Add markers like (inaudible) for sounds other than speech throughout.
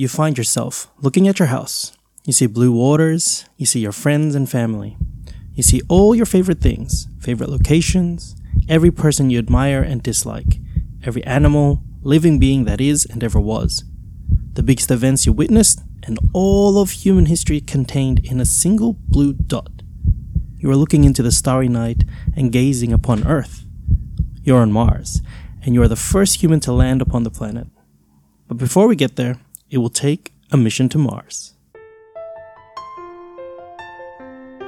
you find yourself looking at your house. You see blue waters, you see your friends and family. You see all your favorite things, favorite locations, every person you admire and dislike, every animal, living being that is and ever was. The biggest events you witnessed, and all of human history contained in a single blue dot. You are looking into the starry night and gazing upon Earth. You're on Mars, and you are the first human to land upon the planet. But before we get there, it will take a mission to Mars.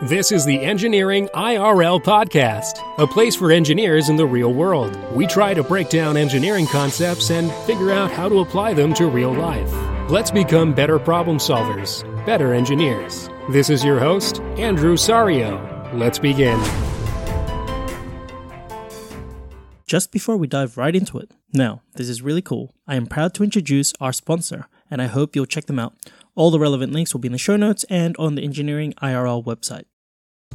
This is the Engineering IRL Podcast, a place for engineers in the real world. We try to break down engineering concepts and figure out how to apply them to real life. Let's become better problem solvers, better engineers. This is your host, Andrew Sario. Let's begin. Just before we dive right into it, now, this is really cool. I am proud to introduce our sponsor, and I hope you'll check them out. All the relevant links will be in the show notes and on the Engineering IRL website.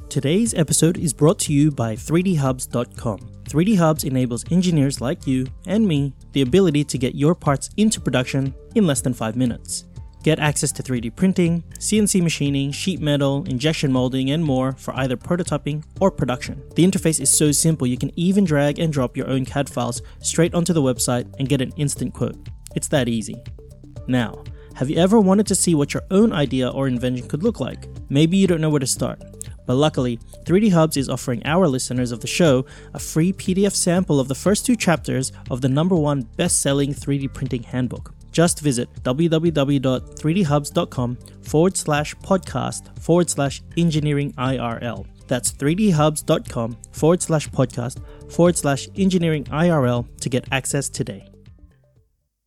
Today's episode is brought to you by 3dhubs.com. 3D Hubs enables engineers like you and me the ability to get your parts into production in less than 5 minutes. Get access to 3D printing, CNC machining, sheet metal, injection molding, and more for either prototyping or production. The interface is so simple you can even drag and drop your own CAD files straight onto the website and get an instant quote. It's that easy. Now, have you ever wanted to see what your own idea or invention could look like? Maybe you don't know where to start. But luckily, 3D Hubs is offering our listeners of the show a free PDF sample of the first two chapters of the number one best selling 3D printing handbook. Just visit www.3dhubs.com forward slash podcast forward slash engineering IRL. That's 3dhubs.com forward slash podcast forward slash engineering IRL to get access today.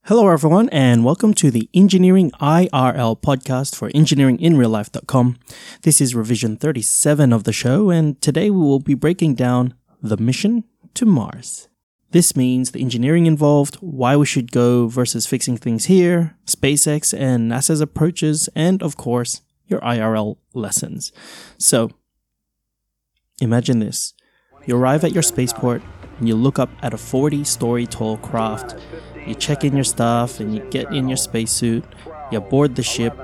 Hello, everyone, and welcome to the Engineering IRL podcast for engineeringinreallife.com. This is revision 37 of the show, and today we will be breaking down the mission to Mars. This means the engineering involved, why we should go versus fixing things here, SpaceX and NASA's approaches, and of course, your IRL lessons. So, imagine this. You arrive at your spaceport and you look up at a 40 story tall craft you check in your stuff and you get in your spacesuit, you board the ship,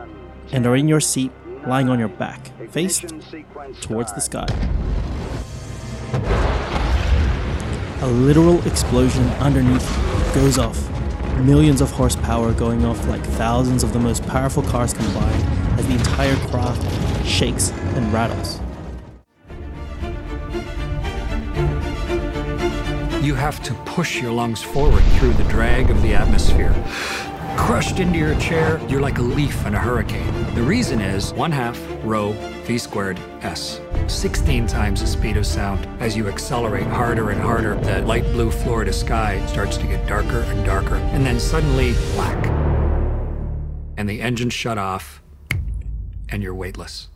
and are in your seat lying on your back, faced towards the sky. A literal explosion underneath goes off. Millions of horsepower going off like thousands of the most powerful cars combined as the entire craft shakes and rattles. You have to push your lungs forward through the drag of the atmosphere. Crushed into your chair, you're like a leaf in a hurricane. The reason is 1 half rho v squared s. 16 times the speed of sound. As you accelerate harder and harder, the light blue Florida sky starts to get darker and darker, and then suddenly black. And the engine shut off, and you're weightless.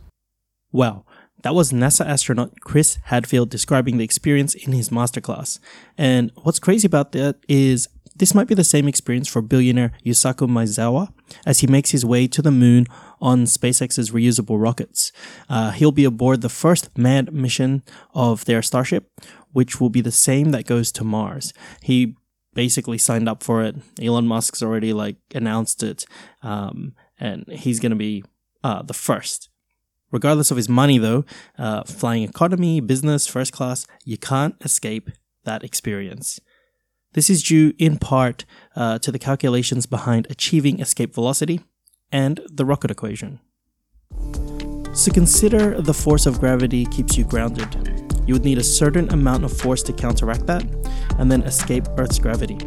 Wow. That was NASA astronaut Chris Hadfield describing the experience in his masterclass. And what's crazy about that is this might be the same experience for billionaire Yusaku Maezawa as he makes his way to the moon on SpaceX's reusable rockets. Uh, he'll be aboard the first manned mission of their Starship, which will be the same that goes to Mars. He basically signed up for it. Elon Musk's already like announced it, um, and he's going to be uh, the first Regardless of his money, though, uh, flying economy, business, first class, you can't escape that experience. This is due in part uh, to the calculations behind achieving escape velocity and the rocket equation. So consider the force of gravity keeps you grounded. You would need a certain amount of force to counteract that and then escape Earth's gravity.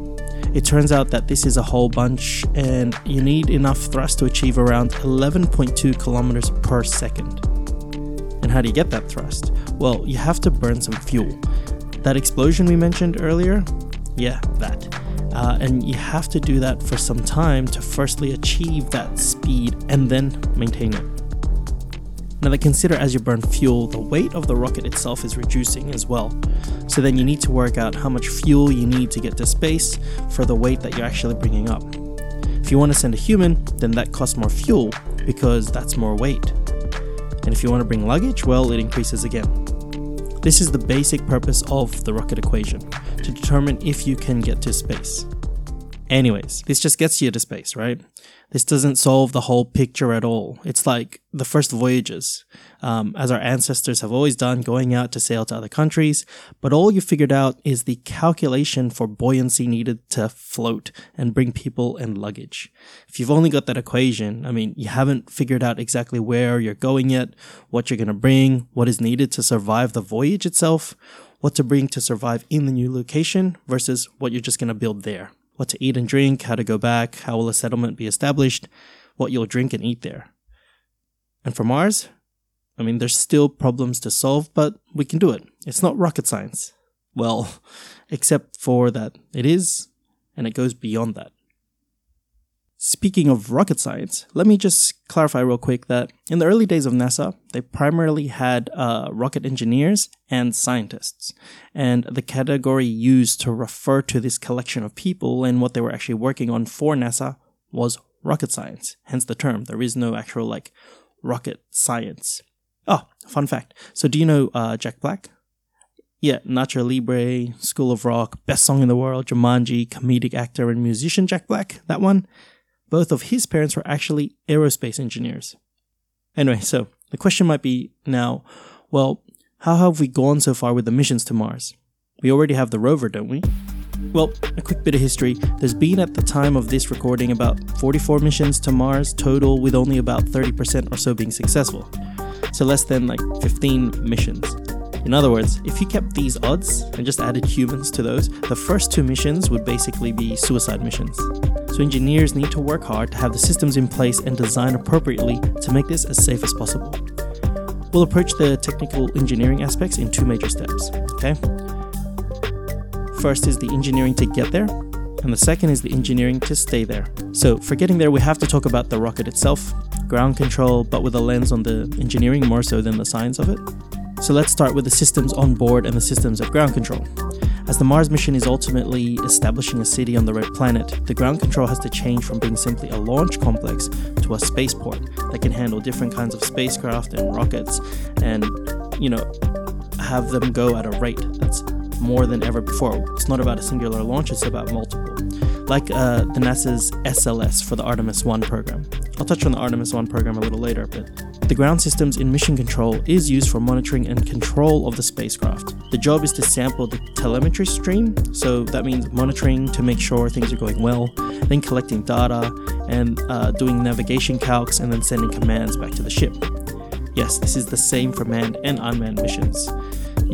It turns out that this is a whole bunch, and you need enough thrust to achieve around 11.2 kilometers per second. And how do you get that thrust? Well, you have to burn some fuel. That explosion we mentioned earlier, yeah, that. Uh, and you have to do that for some time to firstly achieve that speed and then maintain it. Now, they consider as you burn fuel, the weight of the rocket itself is reducing as well. So then you need to work out how much fuel you need to get to space for the weight that you're actually bringing up. If you want to send a human, then that costs more fuel because that's more weight. And if you want to bring luggage, well, it increases again. This is the basic purpose of the rocket equation to determine if you can get to space. Anyways, this just gets you to space, right? This doesn't solve the whole picture at all. It's like the first voyages, um, as our ancestors have always done, going out to sail to other countries. But all you figured out is the calculation for buoyancy needed to float and bring people and luggage. If you've only got that equation, I mean, you haven't figured out exactly where you're going yet, what you're going to bring, what is needed to survive the voyage itself, what to bring to survive in the new location versus what you're just going to build there what to eat and drink, how to go back, how will a settlement be established, what you'll drink and eat there. And for Mars, I mean, there's still problems to solve, but we can do it. It's not rocket science. Well, (laughs) except for that it is, and it goes beyond that. Speaking of rocket science, let me just clarify real quick that in the early days of NASA, they primarily had uh, rocket engineers and scientists. And the category used to refer to this collection of people and what they were actually working on for NASA was rocket science, hence the term. There is no actual like rocket science. Oh, fun fact. So do you know uh, Jack Black? Yeah, Nacho Libre, School of Rock, best song in the world, Jumanji, comedic actor and musician Jack Black, that one both of his parents were actually aerospace engineers. Anyway, so the question might be now, well, how have we gone so far with the missions to Mars? We already have the rover, don't we? Well, a quick bit of history. There's been at the time of this recording about 44 missions to Mars total, with only about 30% or so being successful. So less than like 15 missions. In other words, if you kept these odds and just added humans to those, the first two missions would basically be suicide missions. So engineers need to work hard to have the systems in place and design appropriately to make this as safe as possible. We'll approach the technical engineering aspects in two major steps, okay? First is the engineering to get there, and the second is the engineering to stay there. So, for getting there, we have to talk about the rocket itself, ground control, but with a lens on the engineering more so than the science of it. So, let's start with the systems on board and the systems of ground control. As the Mars mission is ultimately establishing a city on the red planet, the ground control has to change from being simply a launch complex to a spaceport that can handle different kinds of spacecraft and rockets and, you know, have them go at a rate that's more than ever before. It's not about a singular launch, it's about multiple. Like uh, the NASA's SLS for the Artemis 1 program. I'll touch on the Artemis 1 program a little later, but the ground systems in mission control is used for monitoring and control of the spacecraft. The job is to sample the telemetry stream, so that means monitoring to make sure things are going well, then collecting data and uh, doing navigation calcs, and then sending commands back to the ship. Yes, this is the same for manned and unmanned missions.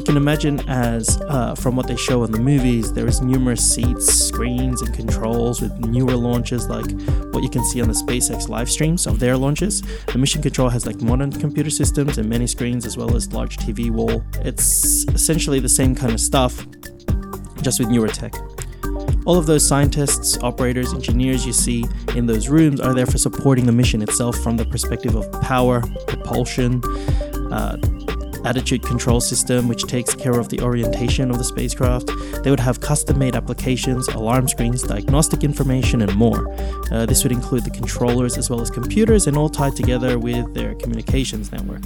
You can imagine as uh, from what they show in the movies, there is numerous seats, screens, and controls with newer launches like what you can see on the SpaceX live streams of their launches. The mission control has like modern computer systems and many screens as well as large TV wall. It's essentially the same kind of stuff, just with newer tech. All of those scientists, operators, engineers you see in those rooms are there for supporting the mission itself from the perspective of power, propulsion, uh, attitude control system, which takes care of the orientation of the spacecraft. They would have custom made applications, alarm screens, diagnostic information, and more. Uh, this would include the controllers as well as computers, and all tied together with their communications network.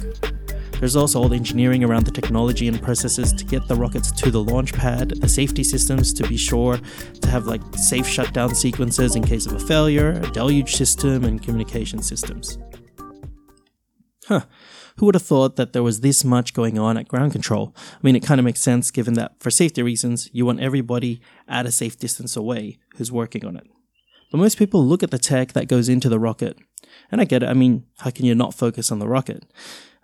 There's also all the engineering around the technology and processes to get the rockets to the launch pad, the safety systems to be sure to have like safe shutdown sequences in case of a failure, a deluge system, and communication systems. Huh. Who would have thought that there was this much going on at ground control? I mean, it kind of makes sense given that for safety reasons, you want everybody at a safe distance away who's working on it. But most people look at the tech that goes into the rocket. And I get it. I mean, how can you not focus on the rocket?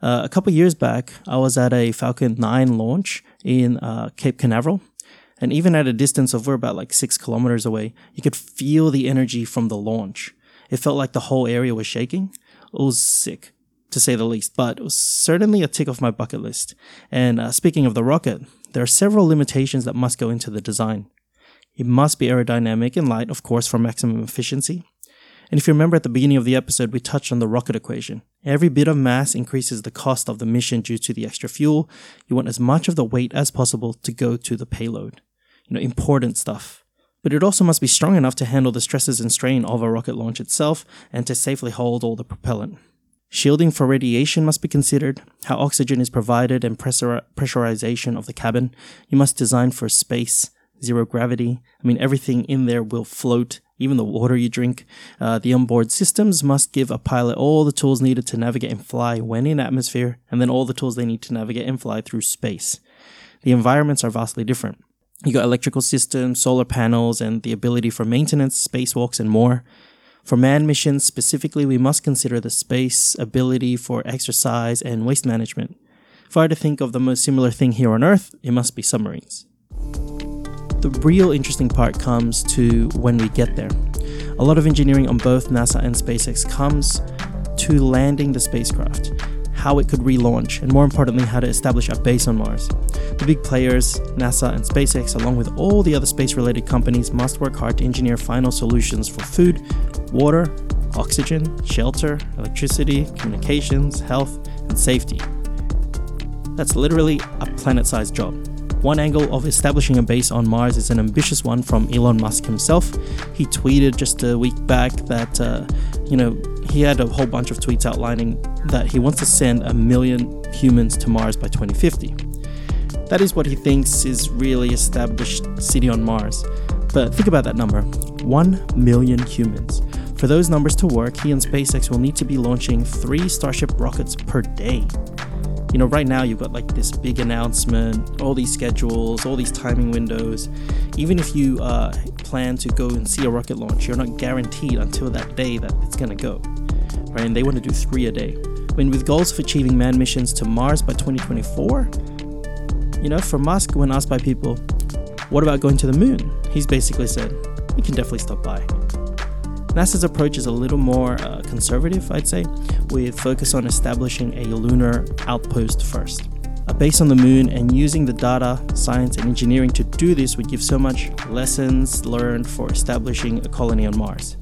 Uh, a couple years back, I was at a Falcon 9 launch in uh, Cape Canaveral. And even at a distance of we're about like six kilometers away, you could feel the energy from the launch. It felt like the whole area was shaking. It was sick to say the least, but it was certainly a tick off my bucket list. And uh, speaking of the rocket, there are several limitations that must go into the design. It must be aerodynamic and light, of course, for maximum efficiency. And if you remember at the beginning of the episode, we touched on the rocket equation. Every bit of mass increases the cost of the mission due to the extra fuel. You want as much of the weight as possible to go to the payload. You know, important stuff. But it also must be strong enough to handle the stresses and strain of a rocket launch itself and to safely hold all the propellant. Shielding for radiation must be considered, how oxygen is provided, and pressur- pressurization of the cabin. You must design for space, zero gravity. I mean, everything in there will float, even the water you drink. Uh, the onboard systems must give a pilot all the tools needed to navigate and fly when in atmosphere, and then all the tools they need to navigate and fly through space. The environments are vastly different. You got electrical systems, solar panels, and the ability for maintenance, spacewalks, and more. For manned missions specifically, we must consider the space, ability for exercise, and waste management. If I were to think of the most similar thing here on Earth, it must be submarines. The real interesting part comes to when we get there. A lot of engineering on both NASA and SpaceX comes to landing the spacecraft, how it could relaunch, and more importantly, how to establish a base on Mars. The big players, NASA and SpaceX, along with all the other space related companies, must work hard to engineer final solutions for food, water, oxygen, shelter, electricity, communications, health, and safety. That's literally a planet sized job. One angle of establishing a base on Mars is an ambitious one from Elon Musk himself. He tweeted just a week back that, uh, you know, he had a whole bunch of tweets outlining that he wants to send a million humans to Mars by 2050. That is what he thinks is really established city on Mars. But think about that number 1 million humans. For those numbers to work, he and SpaceX will need to be launching three Starship rockets per day you know, right now you've got like this big announcement, all these schedules, all these timing windows. Even if you uh, plan to go and see a rocket launch, you're not guaranteed until that day that it's gonna go, right? And they want to do three a day. Mean, with goals of achieving manned missions to Mars by 2024, you know, for Musk, when asked by people, what about going to the moon? He's basically said, we can definitely stop by. NASA's approach is a little more uh, conservative, I'd say, with focus on establishing a lunar outpost first. A base on the moon and using the data, science, and engineering to do this would give so much lessons learned for establishing a colony on Mars.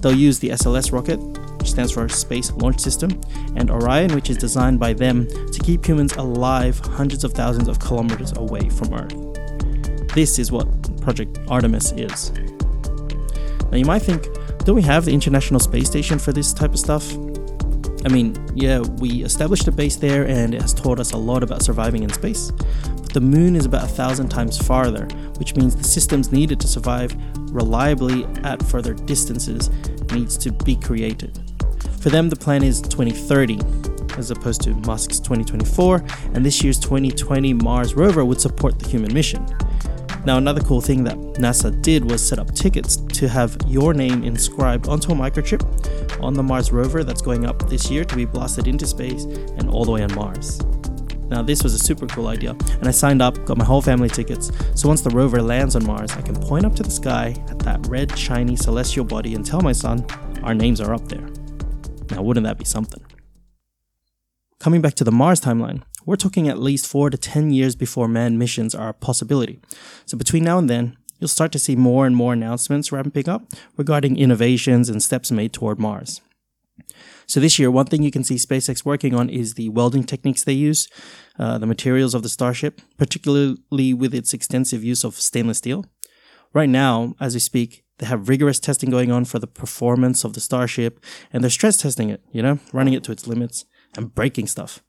They'll use the SLS rocket, which stands for Space Launch System, and Orion, which is designed by them to keep humans alive hundreds of thousands of kilometers away from Earth. This is what Project Artemis is. Now, you might think, don't we have the International Space Station for this type of stuff? I mean, yeah, we established a base there and it has taught us a lot about surviving in space. But the moon is about a thousand times farther, which means the systems needed to survive reliably at further distances needs to be created. For them, the plan is 2030, as opposed to Musk's 2024, and this year's 2020 Mars rover would support the human mission. Now, another cool thing that NASA did was set up tickets to have your name inscribed onto a microchip on the Mars rover that's going up this year to be blasted into space and all the way on Mars. Now, this was a super cool idea, and I signed up, got my whole family tickets, so once the rover lands on Mars, I can point up to the sky at that red, shiny celestial body and tell my son, our names are up there. Now, wouldn't that be something? Coming back to the Mars timeline, we're talking at least 4 to 10 years before manned missions are a possibility. So between now and then, you'll start to see more and more announcements ramping up regarding innovations and steps made toward Mars. So this year, one thing you can see SpaceX working on is the welding techniques they use, uh, the materials of the Starship, particularly with its extensive use of stainless steel. Right now, as we speak, they have rigorous testing going on for the performance of the Starship, and they're stress testing it, you know, running it to its limits and breaking stuff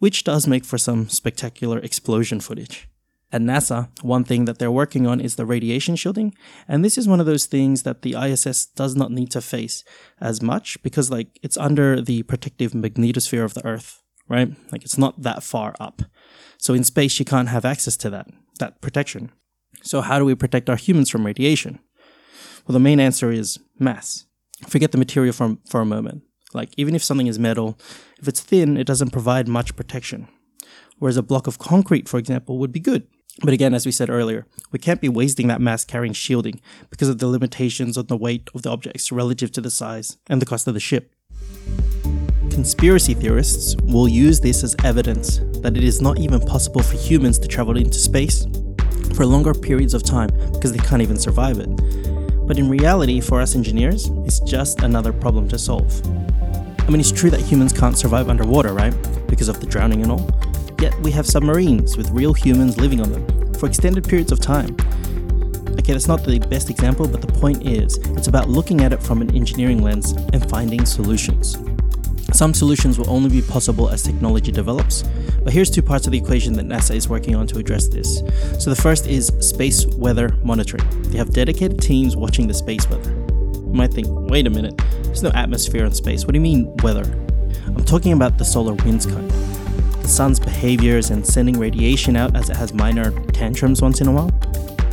which does make for some spectacular explosion footage. At NASA, one thing that they're working on is the radiation shielding, and this is one of those things that the ISS does not need to face as much because like it's under the protective magnetosphere of the Earth, right? Like it's not that far up. So in space you can't have access to that that protection. So how do we protect our humans from radiation? Well, the main answer is mass. Forget the material for, for a moment. Like, even if something is metal, if it's thin, it doesn't provide much protection. Whereas a block of concrete, for example, would be good. But again, as we said earlier, we can't be wasting that mass carrying shielding because of the limitations on the weight of the objects relative to the size and the cost of the ship. Conspiracy theorists will use this as evidence that it is not even possible for humans to travel into space for longer periods of time because they can't even survive it. But in reality, for us engineers, it's just another problem to solve. I mean, it's true that humans can't survive underwater, right? Because of the drowning and all. Yet we have submarines with real humans living on them for extended periods of time. Okay, that's not the best example, but the point is, it's about looking at it from an engineering lens and finding solutions. Some solutions will only be possible as technology develops, but here's two parts of the equation that NASA is working on to address this. So the first is space weather monitoring. They have dedicated teams watching the space weather. You might think, wait a minute, there's no atmosphere in space. What do you mean weather? I'm talking about the solar winds kind. The sun's behaviors and sending radiation out as it has minor tantrums once in a while.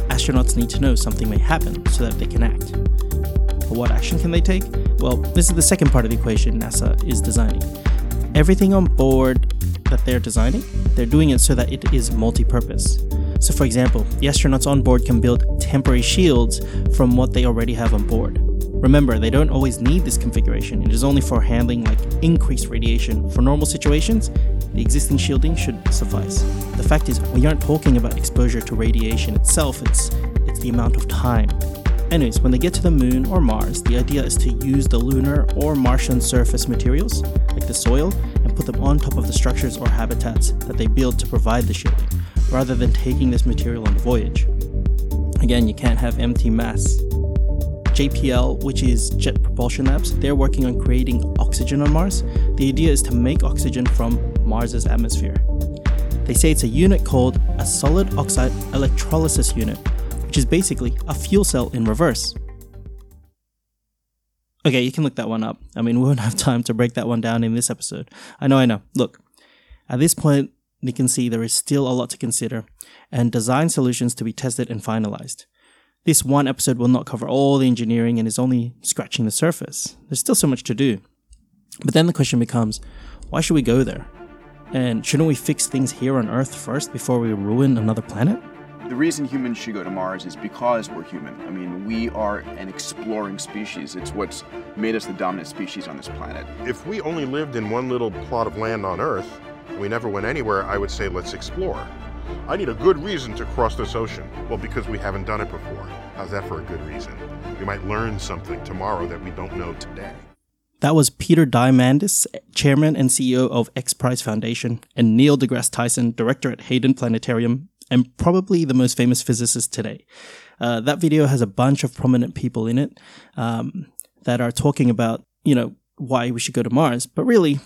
Astronauts need to know something may happen so that they can act. But what action can they take? Well, this is the second part of the equation NASA is designing. Everything on board that they're designing, they're doing it so that it is multi purpose. So, for example, the astronauts on board can build temporary shields from what they already have on board. Remember, they don't always need this configuration, it is only for handling like increased radiation. For normal situations, the existing shielding should suffice. The fact is, we aren't talking about exposure to radiation itself, it's, it's the amount of time. Anyways, when they get to the moon or Mars, the idea is to use the lunar or Martian surface materials, like the soil, and put them on top of the structures or habitats that they build to provide the shielding, rather than taking this material on the voyage. Again, you can't have empty mass. JPL, which is Jet Propulsion Labs, they're working on creating oxygen on Mars. The idea is to make oxygen from Mars's atmosphere. They say it's a unit called a solid oxide electrolysis unit, which is basically a fuel cell in reverse. Okay, you can look that one up. I mean, (laughs) we won't have time to break that one down in this episode. I know, I know. Look, at this point, you can see there is still a lot to consider and design solutions to be tested and finalized. This one episode will not cover all the engineering and is only scratching the surface. There's still so much to do. But then the question becomes why should we go there? And shouldn't we fix things here on Earth first before we ruin another planet? The reason humans should go to Mars is because we're human. I mean, we are an exploring species. It's what's made us the dominant species on this planet. If we only lived in one little plot of land on Earth, we never went anywhere, I would say let's explore. I need a good reason to cross this ocean. Well, because we haven't done it before. How's that for a good reason? We might learn something tomorrow that we don't know today. That was Peter Diamandis, chairman and CEO of X Prize Foundation, and Neil deGrasse Tyson, director at Hayden Planetarium, and probably the most famous physicist today. Uh, that video has a bunch of prominent people in it um, that are talking about, you know, why we should go to Mars. But really,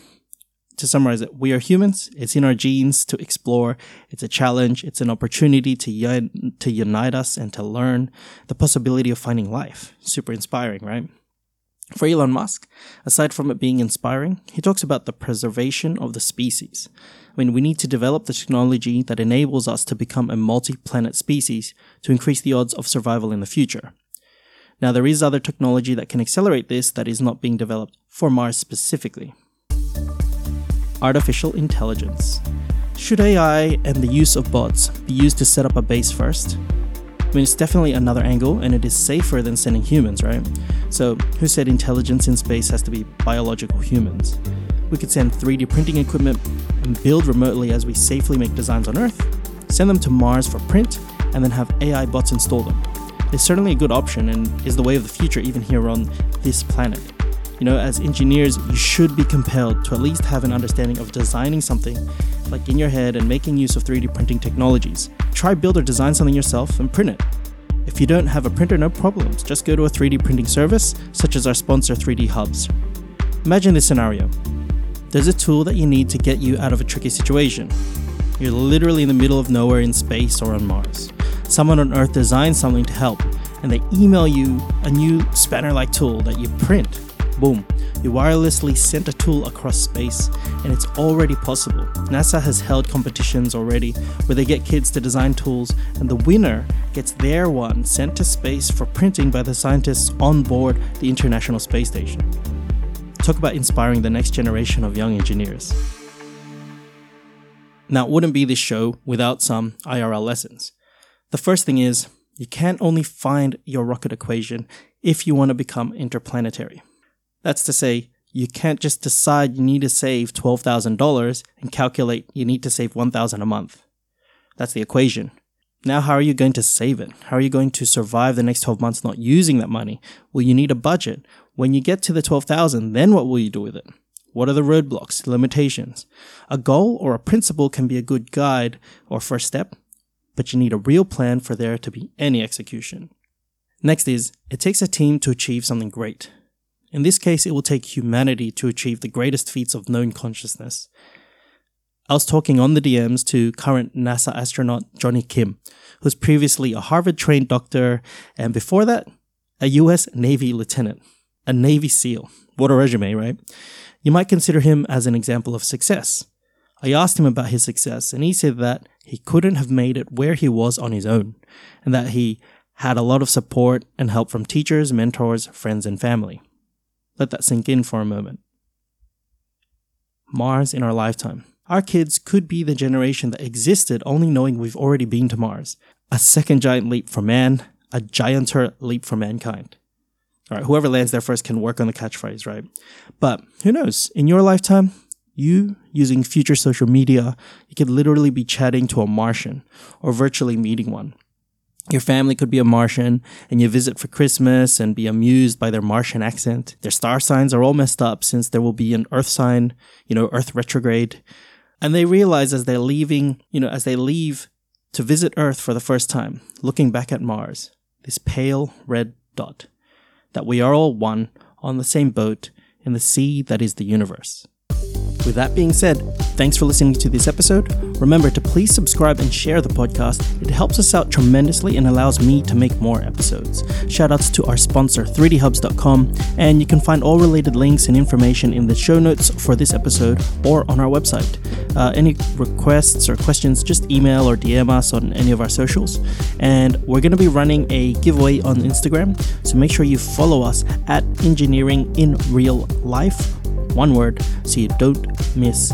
to summarize it, we are humans. It's in our genes to explore. It's a challenge. It's an opportunity to un- to unite us and to learn the possibility of finding life. Super inspiring, right? For Elon Musk, aside from it being inspiring, he talks about the preservation of the species. I mean, we need to develop the technology that enables us to become a multi planet species to increase the odds of survival in the future. Now, there is other technology that can accelerate this that is not being developed for Mars specifically. Artificial intelligence. Should AI and the use of bots be used to set up a base first? I mean, it's definitely another angle, and it is safer than sending humans, right? So, who said intelligence in space has to be biological humans? We could send 3D printing equipment and build remotely as we safely make designs on Earth, send them to Mars for print, and then have AI bots install them. It's certainly a good option and is the way of the future even here on this planet. You know, as engineers, you should be compelled to at least have an understanding of designing something like in your head and making use of 3D printing technologies. Try build or design something yourself and print it. If you don't have a printer, no problems. Just go to a 3D printing service, such as our sponsor 3D Hubs. Imagine this scenario. There's a tool that you need to get you out of a tricky situation. You're literally in the middle of nowhere in space or on Mars. Someone on Earth designs something to help, and they email you a new spanner like tool that you print Boom, you wirelessly sent a tool across space, and it's already possible. NASA has held competitions already where they get kids to design tools, and the winner gets their one sent to space for printing by the scientists on board the International Space Station. Talk about inspiring the next generation of young engineers. Now, it wouldn't be this show without some IRL lessons. The first thing is, you can't only find your rocket equation if you want to become interplanetary. That's to say, you can't just decide you need to save $12,000 and calculate you need to save $1,000 a month. That's the equation. Now, how are you going to save it? How are you going to survive the next 12 months not using that money? Well, you need a budget. When you get to the 12,000, then what will you do with it? What are the roadblocks, limitations? A goal or a principle can be a good guide or first step, but you need a real plan for there to be any execution. Next is, it takes a team to achieve something great. In this case, it will take humanity to achieve the greatest feats of known consciousness. I was talking on the DMs to current NASA astronaut Johnny Kim, who's previously a Harvard trained doctor and before that, a US Navy lieutenant, a Navy SEAL. What a resume, right? You might consider him as an example of success. I asked him about his success, and he said that he couldn't have made it where he was on his own, and that he had a lot of support and help from teachers, mentors, friends, and family. Let that sink in for a moment. Mars in our lifetime. Our kids could be the generation that existed only knowing we've already been to Mars. A second giant leap for man, a gianter leap for mankind. All right, whoever lands there first can work on the catchphrase, right? But who knows? In your lifetime, you using future social media, you could literally be chatting to a Martian or virtually meeting one. Your family could be a Martian and you visit for Christmas and be amused by their Martian accent. Their star signs are all messed up since there will be an Earth sign, you know, Earth retrograde. And they realize as they're leaving, you know, as they leave to visit Earth for the first time, looking back at Mars, this pale red dot, that we are all one on the same boat in the sea that is the universe. With that being said, thanks for listening to this episode. Remember to please subscribe and share the podcast. It helps us out tremendously and allows me to make more episodes. Shoutouts to our sponsor, 3dhubs.com, and you can find all related links and information in the show notes for this episode or on our website. Uh, any requests or questions, just email or DM us on any of our socials. And we're going to be running a giveaway on Instagram, so make sure you follow us at Engineering in Real Life one word so you don't miss